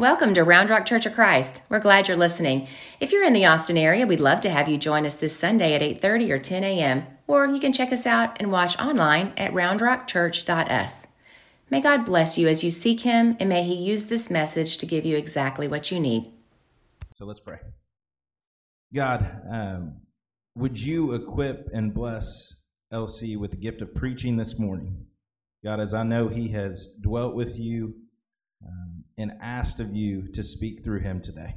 Welcome to Round Rock Church of Christ. We're glad you're listening. If you're in the Austin area, we'd love to have you join us this Sunday at 8:30 or 10 a.m. Or you can check us out and watch online at roundrockchurch.us. May God bless you as you seek Him, and may He use this message to give you exactly what you need. So let's pray. God, um, would you equip and bless LC with the gift of preaching this morning? God, as I know he has dwelt with you um, and asked of you to speak through him today.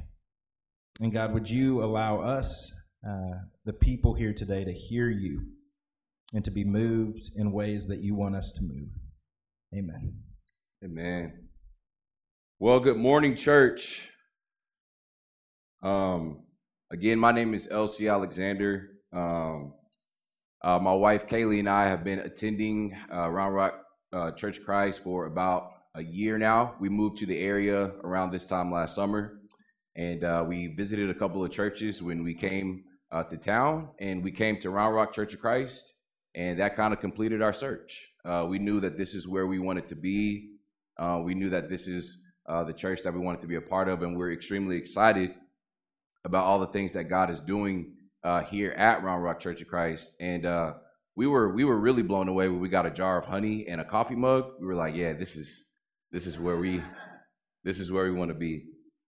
And God, would you allow us, uh, the people here today, to hear you and to be moved in ways that you want us to move? Amen. Amen. Well, good morning, church. Um, again, my name is Elsie Alexander. Um, uh, my wife Kaylee and I have been attending uh, Round Rock uh, Church Christ for about a year now. We moved to the area around this time last summer, and uh, we visited a couple of churches when we came uh, to town, and we came to Round Rock Church of Christ, and that kind of completed our search. Uh, we knew that this is where we wanted to be. we knew that this is the church that we wanted to be a part of, and we're extremely excited about all the things that God is doing uh, here at Round Rock Church of Christ, and uh, we were we were really blown away when we got a jar of honey and a coffee mug. We were like, yeah, this is this is where we this is where we want to be.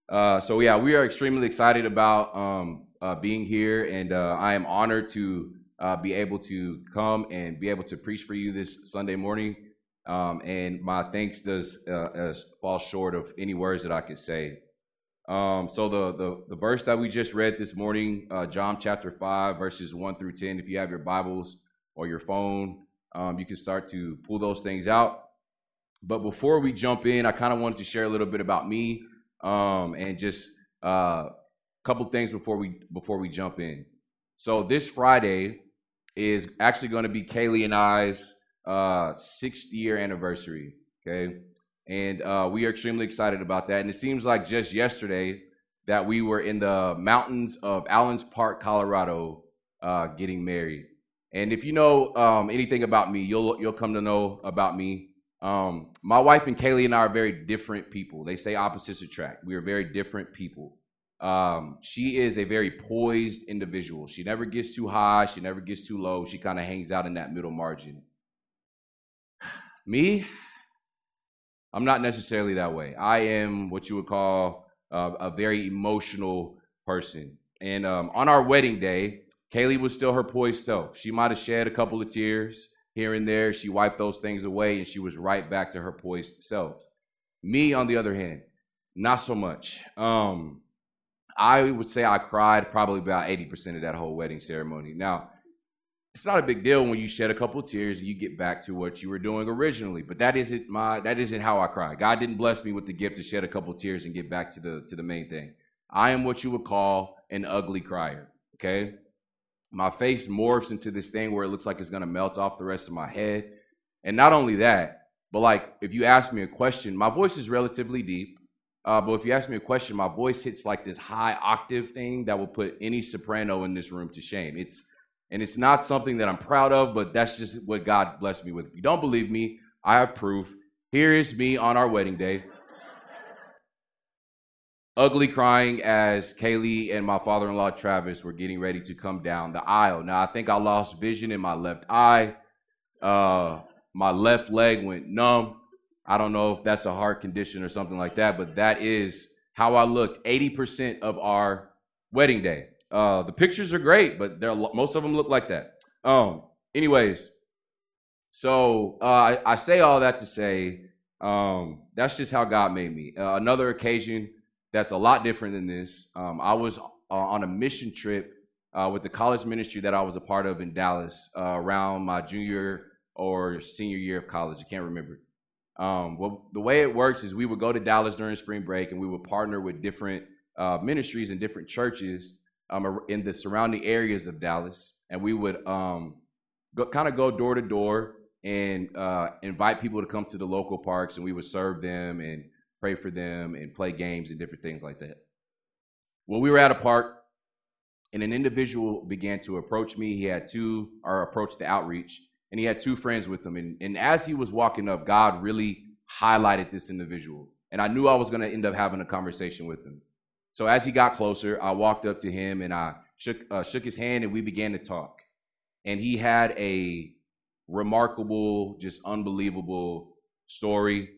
Uh, so yeah, we are extremely excited about um, uh, being here, and uh, I am honored to uh, be able to come and be able to preach for you this Sunday morning. Um, and my thanks does fall short of any words that I could say. Um, so the, the the verse that we just read this morning, uh, John chapter five, verses one through ten. If you have your Bibles or your phone, um, you can start to pull those things out. But before we jump in, I kind of wanted to share a little bit about me um, and just a uh, couple things before we before we jump in. So this Friday is actually going to be Kaylee and I's uh, sixth year anniversary. Okay, and uh, we are extremely excited about that. And it seems like just yesterday that we were in the mountains of Allenspark, Colorado, uh, getting married. And if you know um, anything about me, you'll you'll come to know about me. Um, my wife and Kaylee and I are very different people. They say opposites attract. We are very different people. Um, she is a very poised individual. She never gets too high. She never gets too low. She kind of hangs out in that middle margin. Me, I'm not necessarily that way. I am what you would call uh, a very emotional person. And um, on our wedding day, Kaylee was still her poised self. She might have shed a couple of tears here and there. She wiped those things away and she was right back to her poised self. Me, on the other hand, not so much. Um, I would say I cried probably about 80% of that whole wedding ceremony. Now, it's not a big deal when you shed a couple tears and you get back to what you were doing originally. But that isn't my that isn't how I cry. God didn't bless me with the gift to shed a couple tears and get back to the to the main thing. I am what you would call an ugly crier. Okay. My face morphs into this thing where it looks like it's gonna melt off the rest of my head. And not only that, but like if you ask me a question, my voice is relatively deep. Uh, but if you ask me a question, my voice hits like this high octave thing that will put any soprano in this room to shame. It's and it's not something that I'm proud of, but that's just what God blessed me with. If you don't believe me, I have proof. Here is me on our wedding day. Ugly crying as Kaylee and my father in law Travis were getting ready to come down the aisle. Now, I think I lost vision in my left eye. Uh, my left leg went numb. I don't know if that's a heart condition or something like that, but that is how I looked 80% of our wedding day. Uh, the pictures are great, but they're most of them look like that. Um. Anyways, so uh, I, I, say all that to say um, that's just how God made me. Uh, another occasion that's a lot different than this. Um, I was uh, on a mission trip uh, with the college ministry that I was a part of in Dallas uh, around my junior or senior year of college. I can't remember. Um, well, the way it works is we would go to Dallas during spring break and we would partner with different uh, ministries and different churches um, in the surrounding areas of Dallas, and we would um, go, kind of go door to door and uh, invite people to come to the local parks, and we would serve them and pray for them and play games and different things like that. Well, we were at a park, and an individual began to approach me. He had two, or approach the outreach, and he had two friends with him. And, and as he was walking up, God really highlighted this individual. and I knew I was going to end up having a conversation with him. So as he got closer, I walked up to him and I shook uh, shook his hand, and we began to talk. And he had a remarkable, just unbelievable story.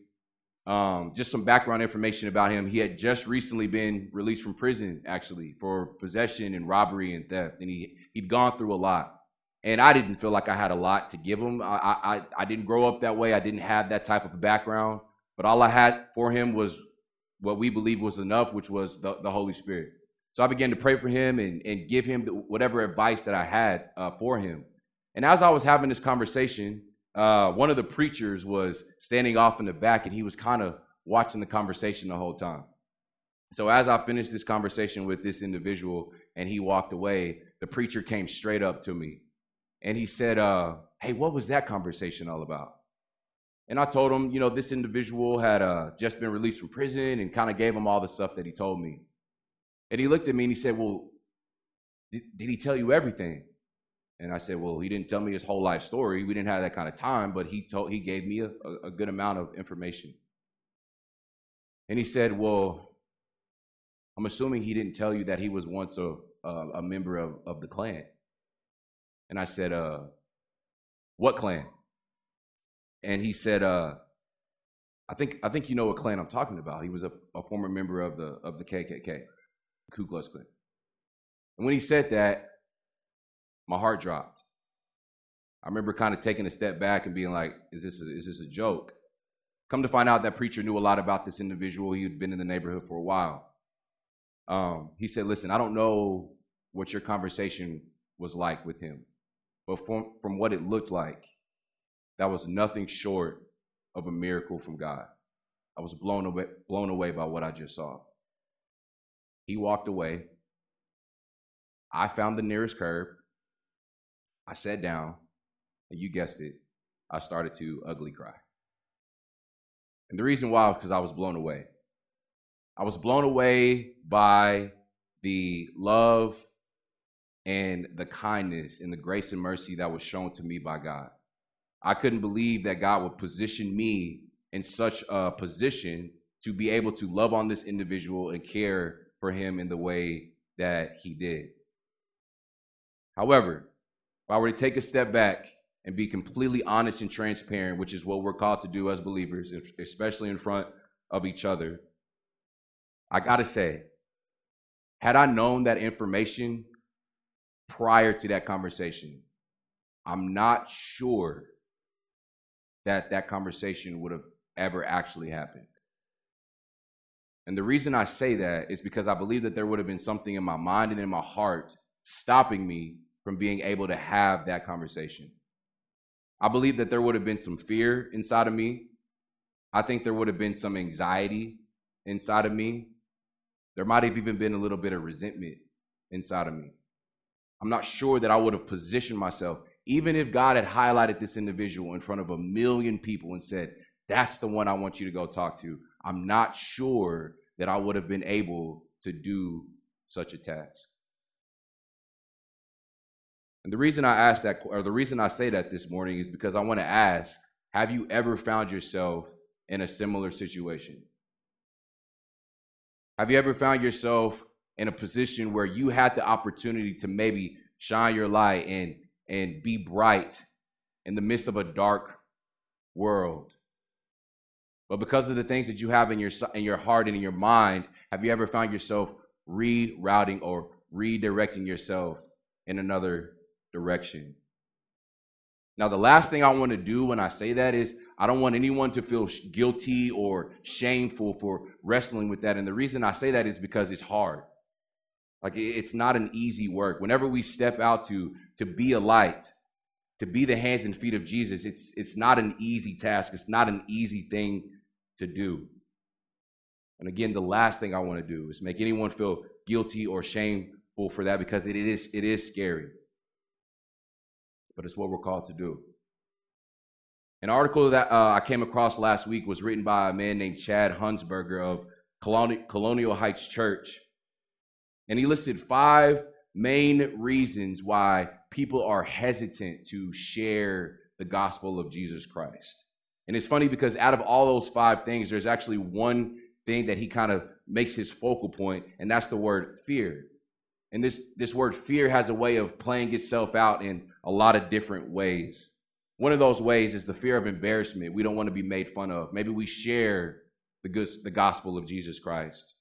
Um, just some background information about him. He had just recently been released from prison, actually, for possession and robbery and theft, and he he'd gone through a lot. And I didn't feel like I had a lot to give him. I I I didn't grow up that way. I didn't have that type of background. But all I had for him was what we believe was enough, which was the, the Holy Spirit. So I began to pray for him and, and give him whatever advice that I had uh, for him. And as I was having this conversation, uh, one of the preachers was standing off in the back and he was kind of watching the conversation the whole time. So as I finished this conversation with this individual and he walked away, the preacher came straight up to me and he said, uh, Hey, what was that conversation all about? And I told him, you know, this individual had uh, just been released from prison and kind of gave him all the stuff that he told me. And he looked at me and he said, Well, did, did he tell you everything? And I said, Well, he didn't tell me his whole life story. We didn't have that kind of time, but he told he gave me a, a good amount of information. And he said, Well, I'm assuming he didn't tell you that he was once a, a, a member of, of the Klan. And I said, uh, what Klan? And he said, uh, I think I think you know what Klan I'm talking about. He was a, a former member of the of the KKK. Ku Klux Klan. And when he said that, my heart dropped. I remember kind of taking a step back and being like, is this a, is this a joke? Come to find out that preacher knew a lot about this individual. He had been in the neighborhood for a while. Um, he said, listen, I don't know what your conversation was like with him, but from, from what it looked like, that was nothing short of a miracle from God. I was blown away, blown away by what I just saw. He walked away. I found the nearest curb. I sat down, and you guessed it, I started to ugly cry. And the reason why because I was blown away. I was blown away by the love and the kindness and the grace and mercy that was shown to me by God. I couldn't believe that God would position me in such a position to be able to love on this individual and care for him in the way that he did. However, if I were to take a step back and be completely honest and transparent, which is what we're called to do as believers, especially in front of each other, I got to say, had I known that information prior to that conversation, I'm not sure that that conversation would have ever actually happened. And the reason I say that is because I believe that there would have been something in my mind and in my heart stopping me from being able to have that conversation. I believe that there would have been some fear inside of me. I think there would have been some anxiety inside of me. There might have even been a little bit of resentment inside of me. I'm not sure that I would have positioned myself, even if God had highlighted this individual in front of a million people and said, That's the one I want you to go talk to. I'm not sure that I would have been able to do such a task. And the reason I ask that, or the reason I say that this morning is because I want to ask Have you ever found yourself in a similar situation? Have you ever found yourself in a position where you had the opportunity to maybe shine your light and, and be bright in the midst of a dark world? But because of the things that you have in your in your heart and in your mind, have you ever found yourself rerouting or redirecting yourself in another direction? Now, the last thing I want to do when I say that is I don't want anyone to feel guilty or shameful for wrestling with that. And the reason I say that is because it's hard. Like it's not an easy work. Whenever we step out to to be a light, to be the hands and feet of Jesus, it's it's not an easy task. It's not an easy thing to do. And again, the last thing I want to do is make anyone feel guilty or shameful for that because it is, it is scary. But it's what we're called to do. An article that uh, I came across last week was written by a man named Chad Hunsberger of Colonial Heights Church. And he listed five main reasons why people are hesitant to share the gospel of Jesus Christ. And it's funny because out of all those five things, there's actually one thing that he kind of makes his focal point, and that's the word fear. And this, this word fear has a way of playing itself out in a lot of different ways. One of those ways is the fear of embarrassment. We don't want to be made fun of. Maybe we share the, good, the gospel of Jesus Christ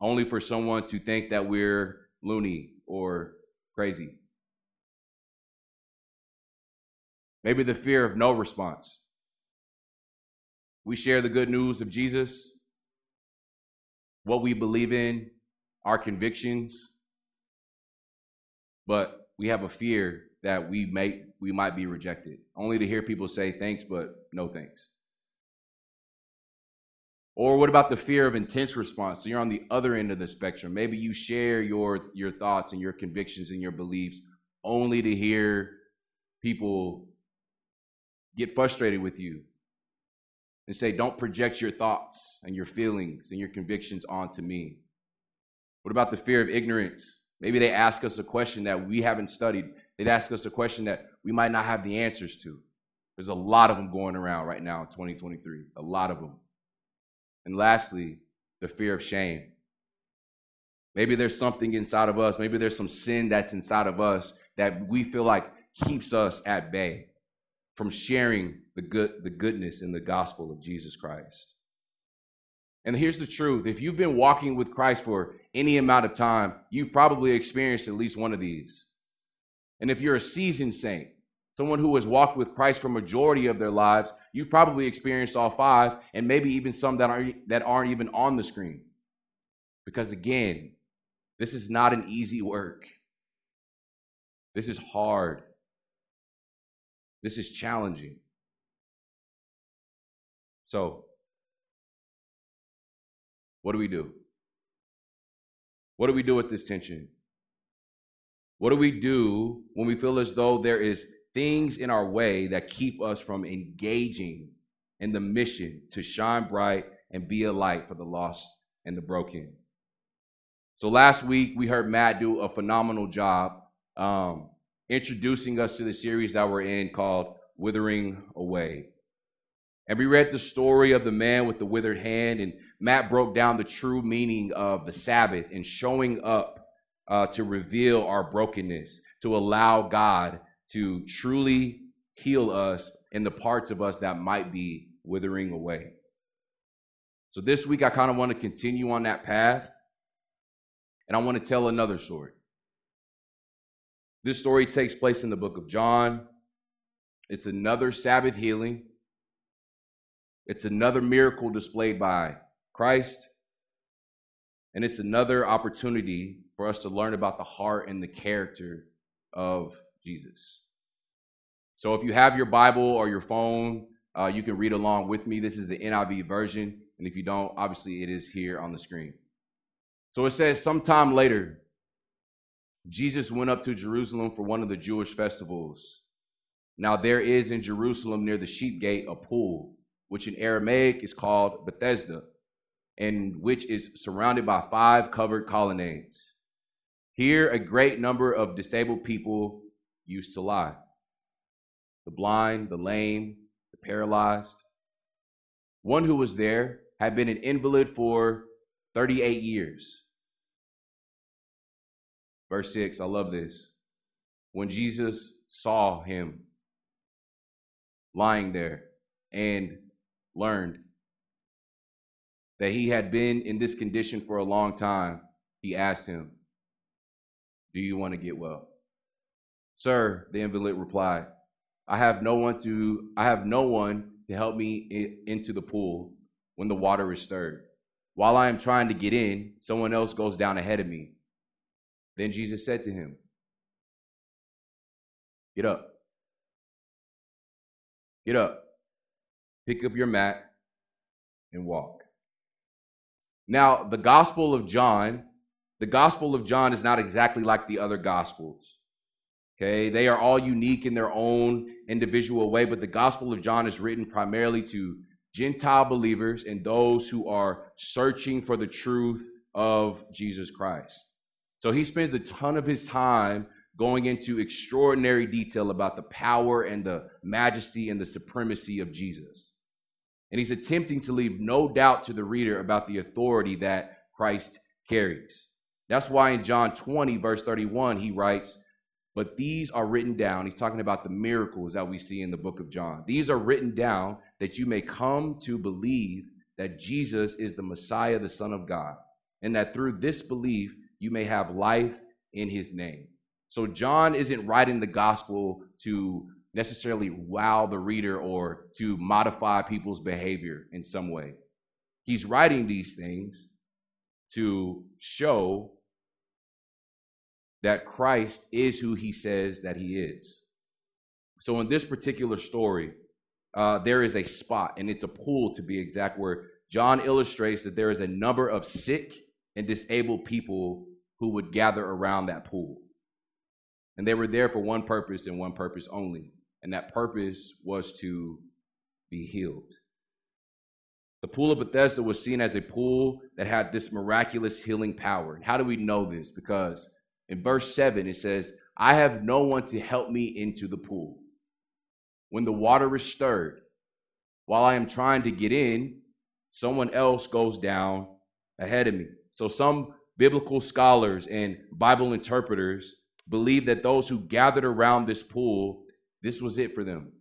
only for someone to think that we're loony or crazy. Maybe the fear of no response. We share the good news of Jesus, what we believe in, our convictions, but we have a fear that we may we might be rejected. Only to hear people say thanks, but no thanks. Or what about the fear of intense response? So you're on the other end of the spectrum. Maybe you share your your thoughts and your convictions and your beliefs only to hear people get frustrated with you and say, Don't project your thoughts and your feelings and your convictions onto me. What about the fear of ignorance? Maybe they ask us a question that we haven't studied. They'd ask us a question that we might not have the answers to. There's a lot of them going around right now in 2023, a lot of them. And lastly, the fear of shame. Maybe there's something inside of us, maybe there's some sin that's inside of us that we feel like keeps us at bay from sharing the good the goodness in the gospel of Jesus Christ. And here's the truth. If you've been walking with Christ for any amount of time, you've probably experienced at least one of these. And if you're a seasoned saint, someone who has walked with Christ for majority of their lives, you've probably experienced all five and maybe even some that aren't that aren't even on the screen. Because again, this is not an easy work. This is hard. This is challenging. So, what do we do? What do we do with this tension? What do we do when we feel as though there is things in our way that keep us from engaging in the mission to shine bright and be a light for the lost and the broken? So last week we heard Matt do a phenomenal job um, introducing us to the series that we're in called Withering Away. And we read the story of the man with the withered hand, and Matt broke down the true meaning of the Sabbath and showing up uh, to reveal our brokenness, to allow God to truly heal us in the parts of us that might be withering away. So this week, I kind of want to continue on that path, and I want to tell another story. This story takes place in the book of John. It's another Sabbath healing. It's another miracle displayed by Christ. And it's another opportunity for us to learn about the heart and the character of Jesus. So if you have your Bible or your phone, uh, you can read along with me. This is the NIV version. And if you don't, obviously it is here on the screen. So it says, sometime later, Jesus went up to Jerusalem for one of the Jewish festivals. Now there is in Jerusalem near the sheep gate a pool, which in Aramaic is called Bethesda, and which is surrounded by five covered colonnades. Here a great number of disabled people used to lie the blind, the lame, the paralyzed. One who was there had been an invalid for 38 years. Verse 6, I love this. When Jesus saw him lying there and learned that he had been in this condition for a long time, he asked him, Do you want to get well? Sir, the invalid replied, I have no one to I have no one to help me into the pool when the water is stirred. While I am trying to get in, someone else goes down ahead of me. Then Jesus said to him, Get up. Get up. Pick up your mat and walk. Now, the Gospel of John, the Gospel of John is not exactly like the other Gospels. Okay, they are all unique in their own individual way, but the Gospel of John is written primarily to Gentile believers and those who are searching for the truth of Jesus Christ. So he spends a ton of his time going into extraordinary detail about the power and the majesty and the supremacy of Jesus. And he's attempting to leave no doubt to the reader about the authority that Christ carries. That's why in John 20, verse 31, he writes, But these are written down. He's talking about the miracles that we see in the book of John. These are written down that you may come to believe that Jesus is the Messiah, the Son of God, and that through this belief you may have life in his name. So John isn't writing the gospel to necessarily wow the reader or to modify people's behavior in some way. He's writing these things to show that Christ is who he says that he is. So in this particular story, uh, there is a spot, and it's a pool to be exact, where John illustrates that there is a number of sick and disabled people who would gather around that pool. And they were there for one purpose and one purpose only and that purpose was to be healed. The pool of Bethesda was seen as a pool that had this miraculous healing power. And how do we know this? Because in verse 7, it says, I have no one to help me into the pool. When the water is stirred, while I am trying to get in, someone else goes down ahead of me. So some biblical scholars and Bible interpreters believe that those who gathered around this pool this was it for them.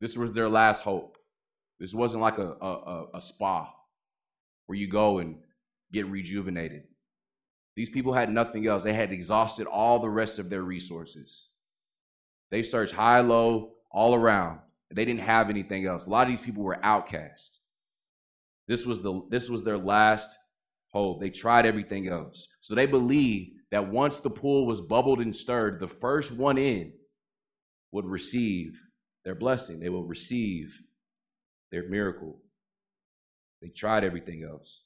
This was their last hope. This wasn't like a, a, a spa where you go and get rejuvenated. These people had nothing else. They had exhausted all the rest of their resources. They searched high, low, all around. They didn't have anything else. A lot of these people were outcasts. This was the this was their last hope. They tried everything else. So they believed that once the pool was bubbled and stirred, the first one in would receive their blessing. They will receive their miracle. They tried everything else.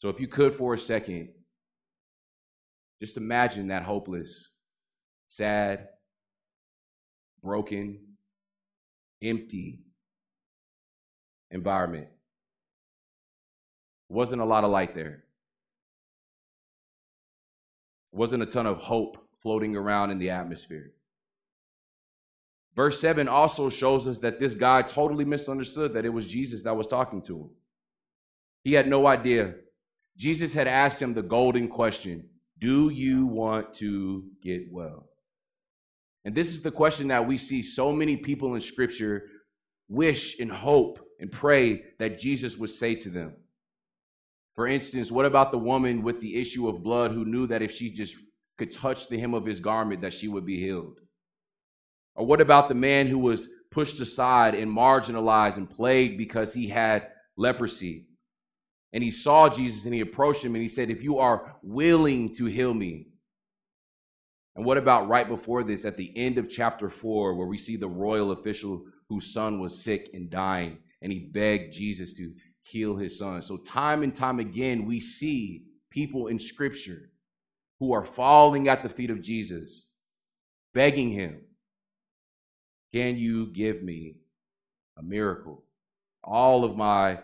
So, if you could for a second, just imagine that hopeless, sad, broken, empty environment. Wasn't a lot of light there wasn't a ton of hope floating around in the atmosphere. Verse 7 also shows us that this guy totally misunderstood that it was Jesus that was talking to him. He had no idea. Jesus had asked him the golden question Do you want to get well? And this is the question that we see so many people in Scripture wish and hope and pray that Jesus would say to them. For instance, what about the woman with the issue of blood who knew that if she just could touch the hem of his garment that she would be healed? Or what about the man who was pushed aside and marginalized and plagued because he had leprosy? And he saw Jesus and he approached him and he said, If you are willing to heal me. And what about right before this, at the end of chapter four, where we see the royal official whose son was sick and dying, and he begged Jesus to heal his son. So, time and time again, we see people in Scripture who are falling at the feet of Jesus, begging him, Can you give me a miracle? All of my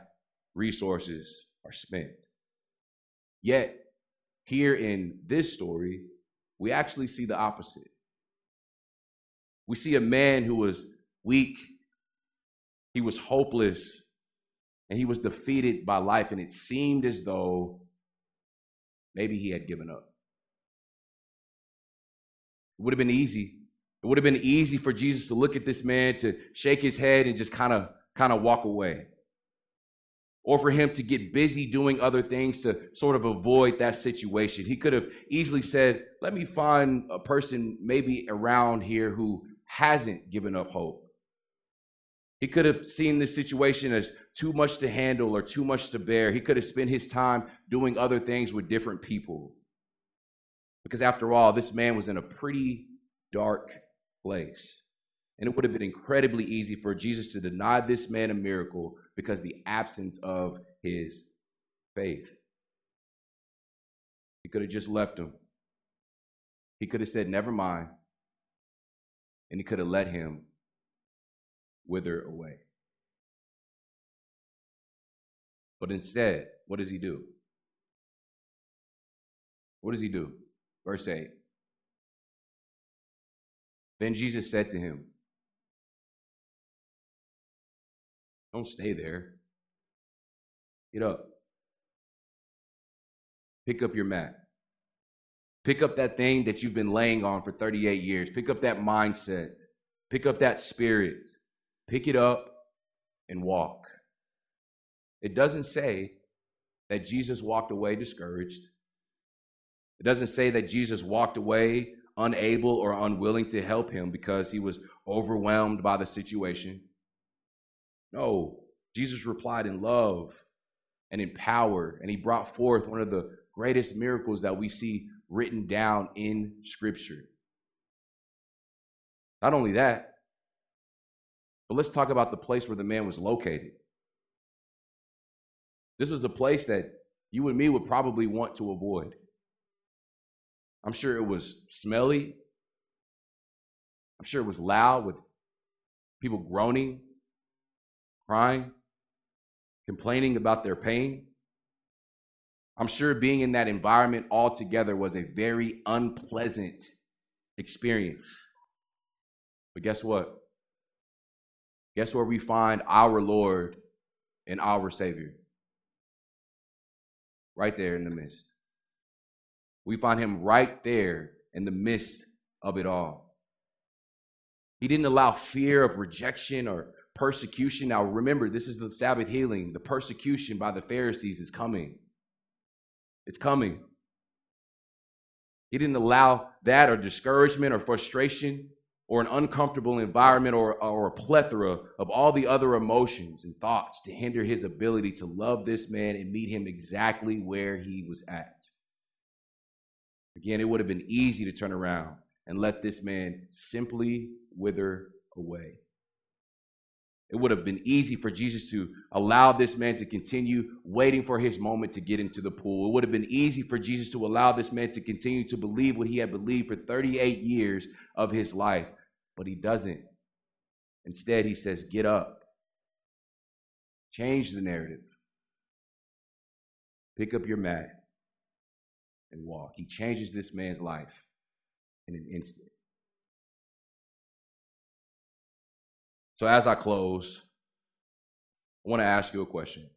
resources are spent. Yet, here in this story, we actually see the opposite. We see a man who was weak, he was hopeless, and he was defeated by life, and it seemed as though maybe he had given up. It would have been easy. It would have been easy for Jesus to look at this man, to shake his head, and just kind of kind of walk away. Or for him to get busy doing other things to sort of avoid that situation. He could have easily said, Let me find a person maybe around here who hasn't given up hope. He could have seen this situation as too much to handle or too much to bear. He could have spent his time doing other things with different people. Because after all, this man was in a pretty dark place. And it would have been incredibly easy for Jesus to deny this man a miracle because the absence of his faith. He could have just left him. He could have said, Never mind. And he could have let him wither away. But instead, what does he do? What does he do? Verse 8. Then Jesus said to him, Don't stay there. Get up. Pick up your mat. Pick up that thing that you've been laying on for 38 years. Pick up that mindset. Pick up that spirit. Pick it up and walk. It doesn't say that Jesus walked away discouraged. It doesn't say that Jesus walked away unable or unwilling to help him because he was overwhelmed by the situation. No, Jesus replied in love and in power, and he brought forth one of the greatest miracles that we see written down in Scripture. Not only that, but let's talk about the place where the man was located. This was a place that you and me would probably want to avoid. I'm sure it was smelly. I'm sure it was loud with people groaning, crying, complaining about their pain. I'm sure being in that environment altogether was a very unpleasant experience. But guess what? Guess where we find our Lord and our Savior? Right there in the midst. We find him right there in the midst of it all. He didn't allow fear of rejection or persecution. Now, remember, this is the Sabbath healing. The persecution by the Pharisees is coming. It's coming. He didn't allow that or discouragement or frustration or an uncomfortable environment or, or a plethora of all the other emotions and thoughts to hinder his ability to love this man and meet him exactly where he was at. Again, it would have been easy to turn around and let this man simply wither away. It would have been easy for Jesus to allow this man to continue waiting for his moment to get into the pool. It would have been easy for Jesus to allow this man to continue to believe what he had believed for 38 years of his life, but he doesn't. Instead, he says, Get up, change the narrative, pick up your mat, and walk. He changes this man's life in an instant. So, as I close, I want to ask you a question.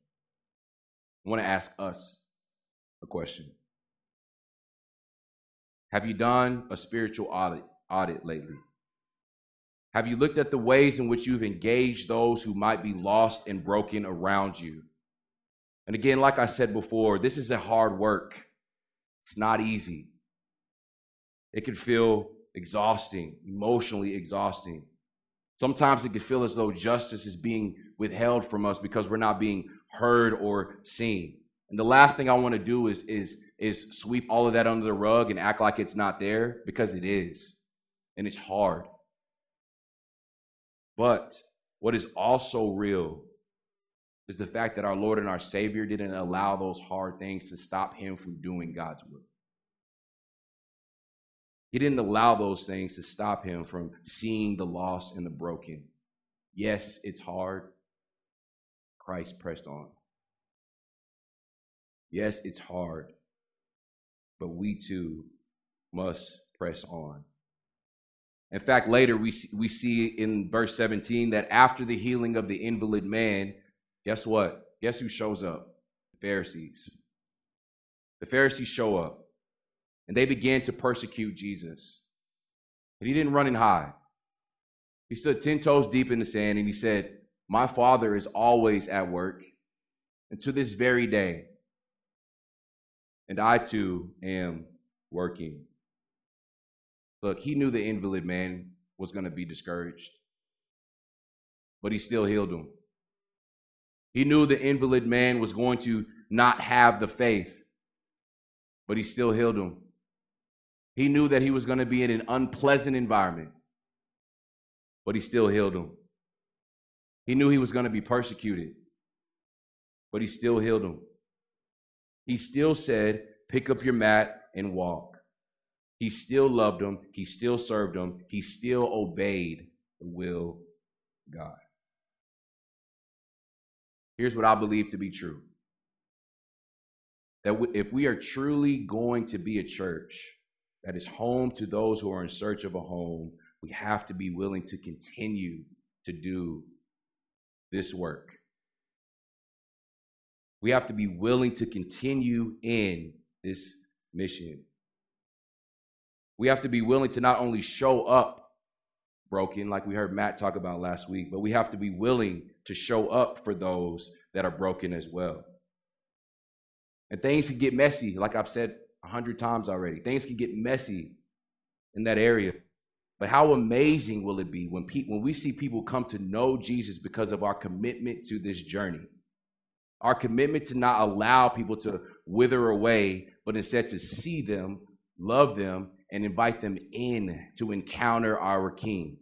I want to ask us a question. Have you done a spiritual audit, audit lately? Have you looked at the ways in which you've engaged those who might be lost and broken around you? And again, like I said before, this is a hard work. It's not easy. It can feel exhausting, emotionally exhausting. Sometimes it can feel as though justice is being withheld from us because we're not being heard or seen. And the last thing I want to do is, is, is sweep all of that under the rug and act like it's not there because it is. And it's hard. But what is also real is the fact that our Lord and our Savior didn't allow those hard things to stop him from doing God's will. He didn't allow those things to stop him from seeing the lost and the broken. Yes, it's hard. Christ pressed on. Yes, it's hard, but we too must press on. In fact, later we see, we see in verse 17 that after the healing of the invalid man, guess what? Guess who shows up? The Pharisees. The Pharisees show up and they began to persecute Jesus. But he didn't run and hide. He stood 10 toes deep in the sand and he said, My Father is always at work, and to this very day, and I too am working. Look, he knew the invalid man was going to be discouraged, but he still healed him. He knew the invalid man was going to not have the faith, but he still healed him. He knew that he was going to be in an unpleasant environment, but he still healed him. He knew he was going to be persecuted, but he still healed him. He still said, Pick up your mat and walk. He still loved him. He still served him. He still obeyed the will of God. Here's what I believe to be true that if we are truly going to be a church that is home to those who are in search of a home, we have to be willing to continue to do this work. We have to be willing to continue in this mission. We have to be willing to not only show up broken, like we heard Matt talk about last week, but we have to be willing to show up for those that are broken as well. And things can get messy, like I've said a hundred times already. Things can get messy in that area. But how amazing will it be when, pe- when we see people come to know Jesus because of our commitment to this journey? Our commitment to not allow people to wither away, but instead to see them, love them, and invite them in to encounter our King.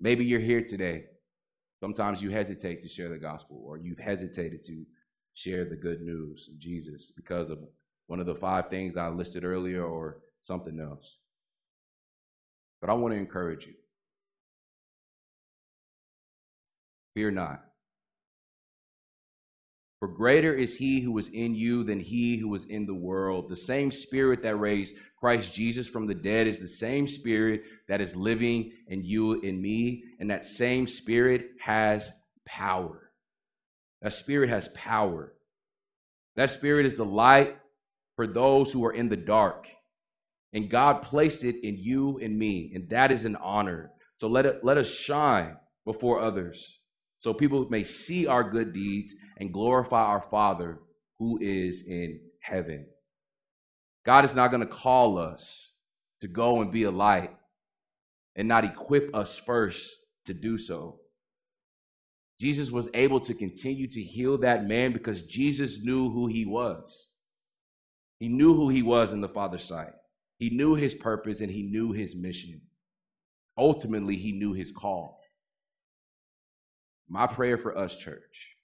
Maybe you're here today. Sometimes you hesitate to share the gospel, or you've hesitated to share the good news of Jesus because of one of the five things I listed earlier or something else. But I want to encourage you fear not. For greater is he who is in you than he who is in the world. The same spirit that raised Christ Jesus from the dead is the same spirit that is living in you and me. And that same spirit has power. That spirit has power. That spirit is the light for those who are in the dark. And God placed it in you and me. And that is an honor. So let it let us shine before others so people may see our good deeds and glorify our Father who is in heaven. God is not going to call us to go and be a light and not equip us first to do so. Jesus was able to continue to heal that man because Jesus knew who he was. He knew who he was in the Father's sight. He knew his purpose and he knew his mission. Ultimately, he knew his call. My prayer for us, church,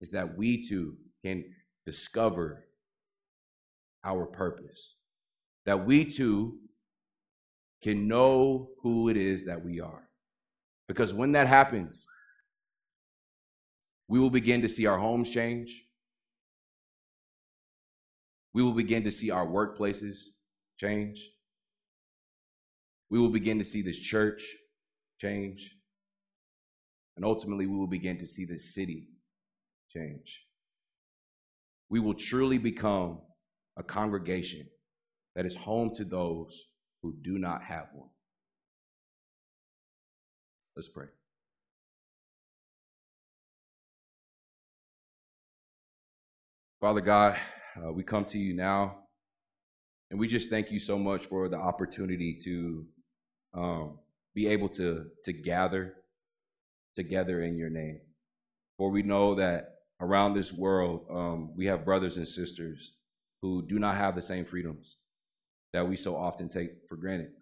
is that we too can discover our purpose, that we too can know who it is that we are. Because when that happens, we will begin to see our homes change. We will begin to see our workplaces change. We will begin to see this church change. And ultimately, we will begin to see this city change. We will truly become a congregation that is home to those who do not have one. Let's pray. Father God, uh, we come to you now, and we just thank you so much for the opportunity to um, be able to, to gather together in your name. For we know that around this world, um, we have brothers and sisters who do not have the same freedoms that we so often take for granted.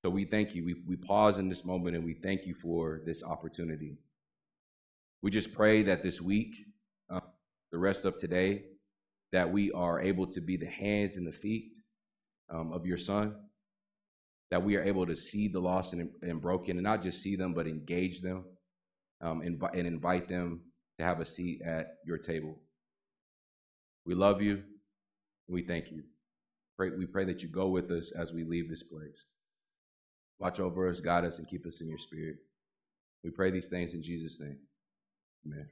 So we thank you. We, we pause in this moment and we thank you for this opportunity. We just pray that this week, the rest of today, that we are able to be the hands and the feet um, of your son that we are able to see the lost and, and broken, and not just see them, but engage them um, and, and invite them to have a seat at your table. We love you. We thank you. Pray, we pray that you go with us as we leave this place. Watch over us, guide us, and keep us in your spirit. We pray these things in Jesus' name. Amen.